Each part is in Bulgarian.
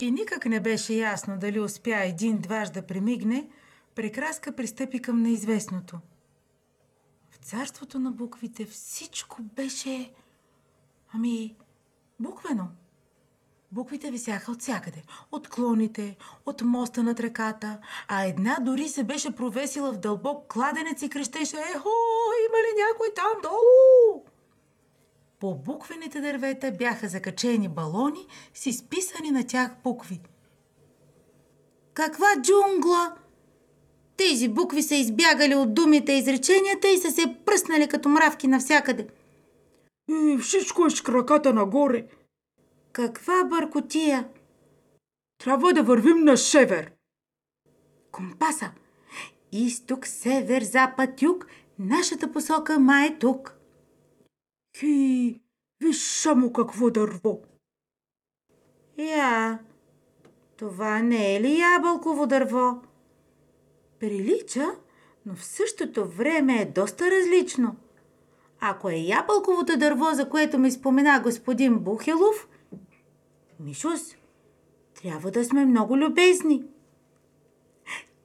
И никак не беше ясно дали успя един-дваж да премигне, прекраска пристъпи към неизвестното. В царството на буквите всичко беше... Ами, буквено. Буквите висяха от всякъде. От клоните, от моста над реката, а една дори се беше провесила в дълбок кладенец и крещеше «Ехо, има ли някой там долу?» По буквените дървета бяха закачени балони с изписани на тях букви. Каква джунгла! Тези букви са избягали от думите и изреченията и са се пръснали като мравки навсякъде. И всичко е с краката нагоре. Каква бъркотия! Трябва да вървим на север. Компаса! Изток, север, запад, юг. Нашата посока ма е тук. Хи, виж само какво дърво. Я, това не е ли ябълково дърво? Прилича, но в същото време е доста различно. Ако е ябълковото дърво, за което ми спомена господин Бухелов, Мишус, трябва да сме много любезни.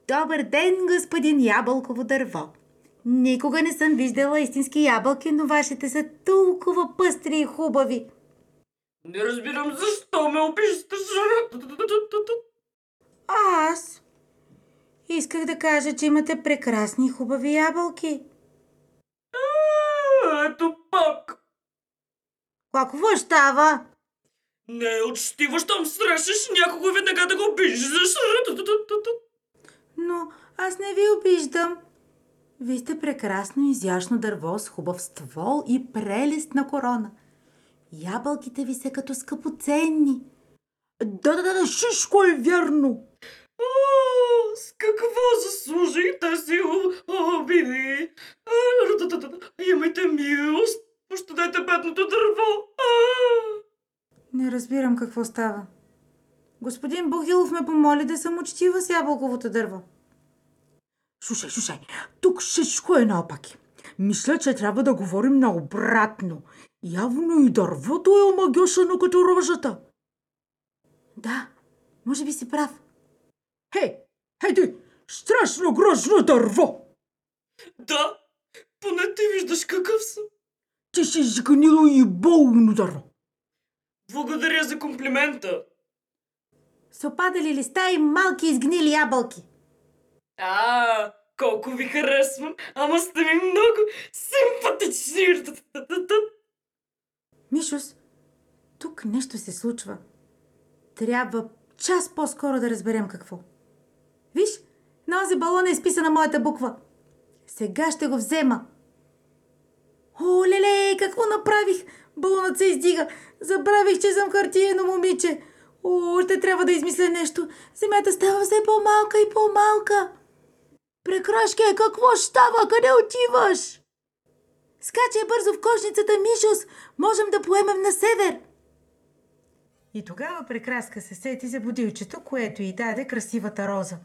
Добър ден, господин ябълково дърво. Никога не съм виждала истински ябълки, но вашите са толкова пъстри и хубави. Не разбирам защо ме обиждаш. Аз исках да кажа, че имате прекрасни хубави ябълки. А, Ето пак. Какво става? Не е учтиво, щом срещаш някого веднага да го обиждаш. Но аз не ви обиждам. Вие сте прекрасно изящно дърво с хубав ствол и прелестна корона. Ябълките ви са като скъпоценни. Да, да, да, всичко е вярно. О, с какво заслужих тази обиди? Имайте милост. Пощадете бедното дърво. А! Не разбирам какво става. Господин Бухилов ме помоли да съм учтива с ябълковото дърво. Слушай, слушай, тук всичко е наопаки. Мисля, че трябва да говорим наобратно. Явно и дървото е омагьосано като рожата. Да, може би си прав. Хей, хей ти, страшно грозно дърво! Да, поне ти виждаш какъв съм. Ти си сгнило и болно дърво. Благодаря за комплимента. С опадали листа и малки изгнили ябълки. А, колко ви харесвам, ама сте ми много симпатични. Мишус, тук нещо се случва. Трябва час по-скоро да разберем какво. Виж, на този балон е изписана моята буква. Сега ще го взема. О, леле, какво направих? Балонът се издига. Забравих, че съм хартиено момиче. О, ще трябва да измисля нещо. Земята става все по-малка и по-малка. Прекрашке, какво става? Къде отиваш? Скачай бързо в кошницата, Мишус. Можем да поемем на север. И тогава прекраска се сети за будилчето, което й даде красивата роза.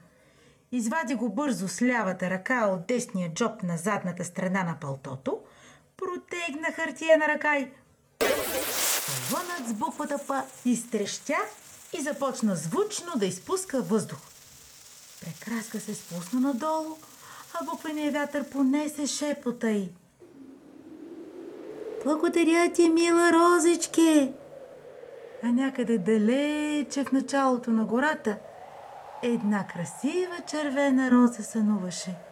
Извади го бързо с лявата ръка от десния джоб на задната страна на палтото, протегна хартия на ръка и... Балонът с буквата П изтрещя и започна звучно да изпуска въздух. Прекраска се спусна надолу, а буквеният вятър понесе шепота й. Благодаря ти, мила розичке! А някъде далече в началото на гората една красива червена роза сънуваше.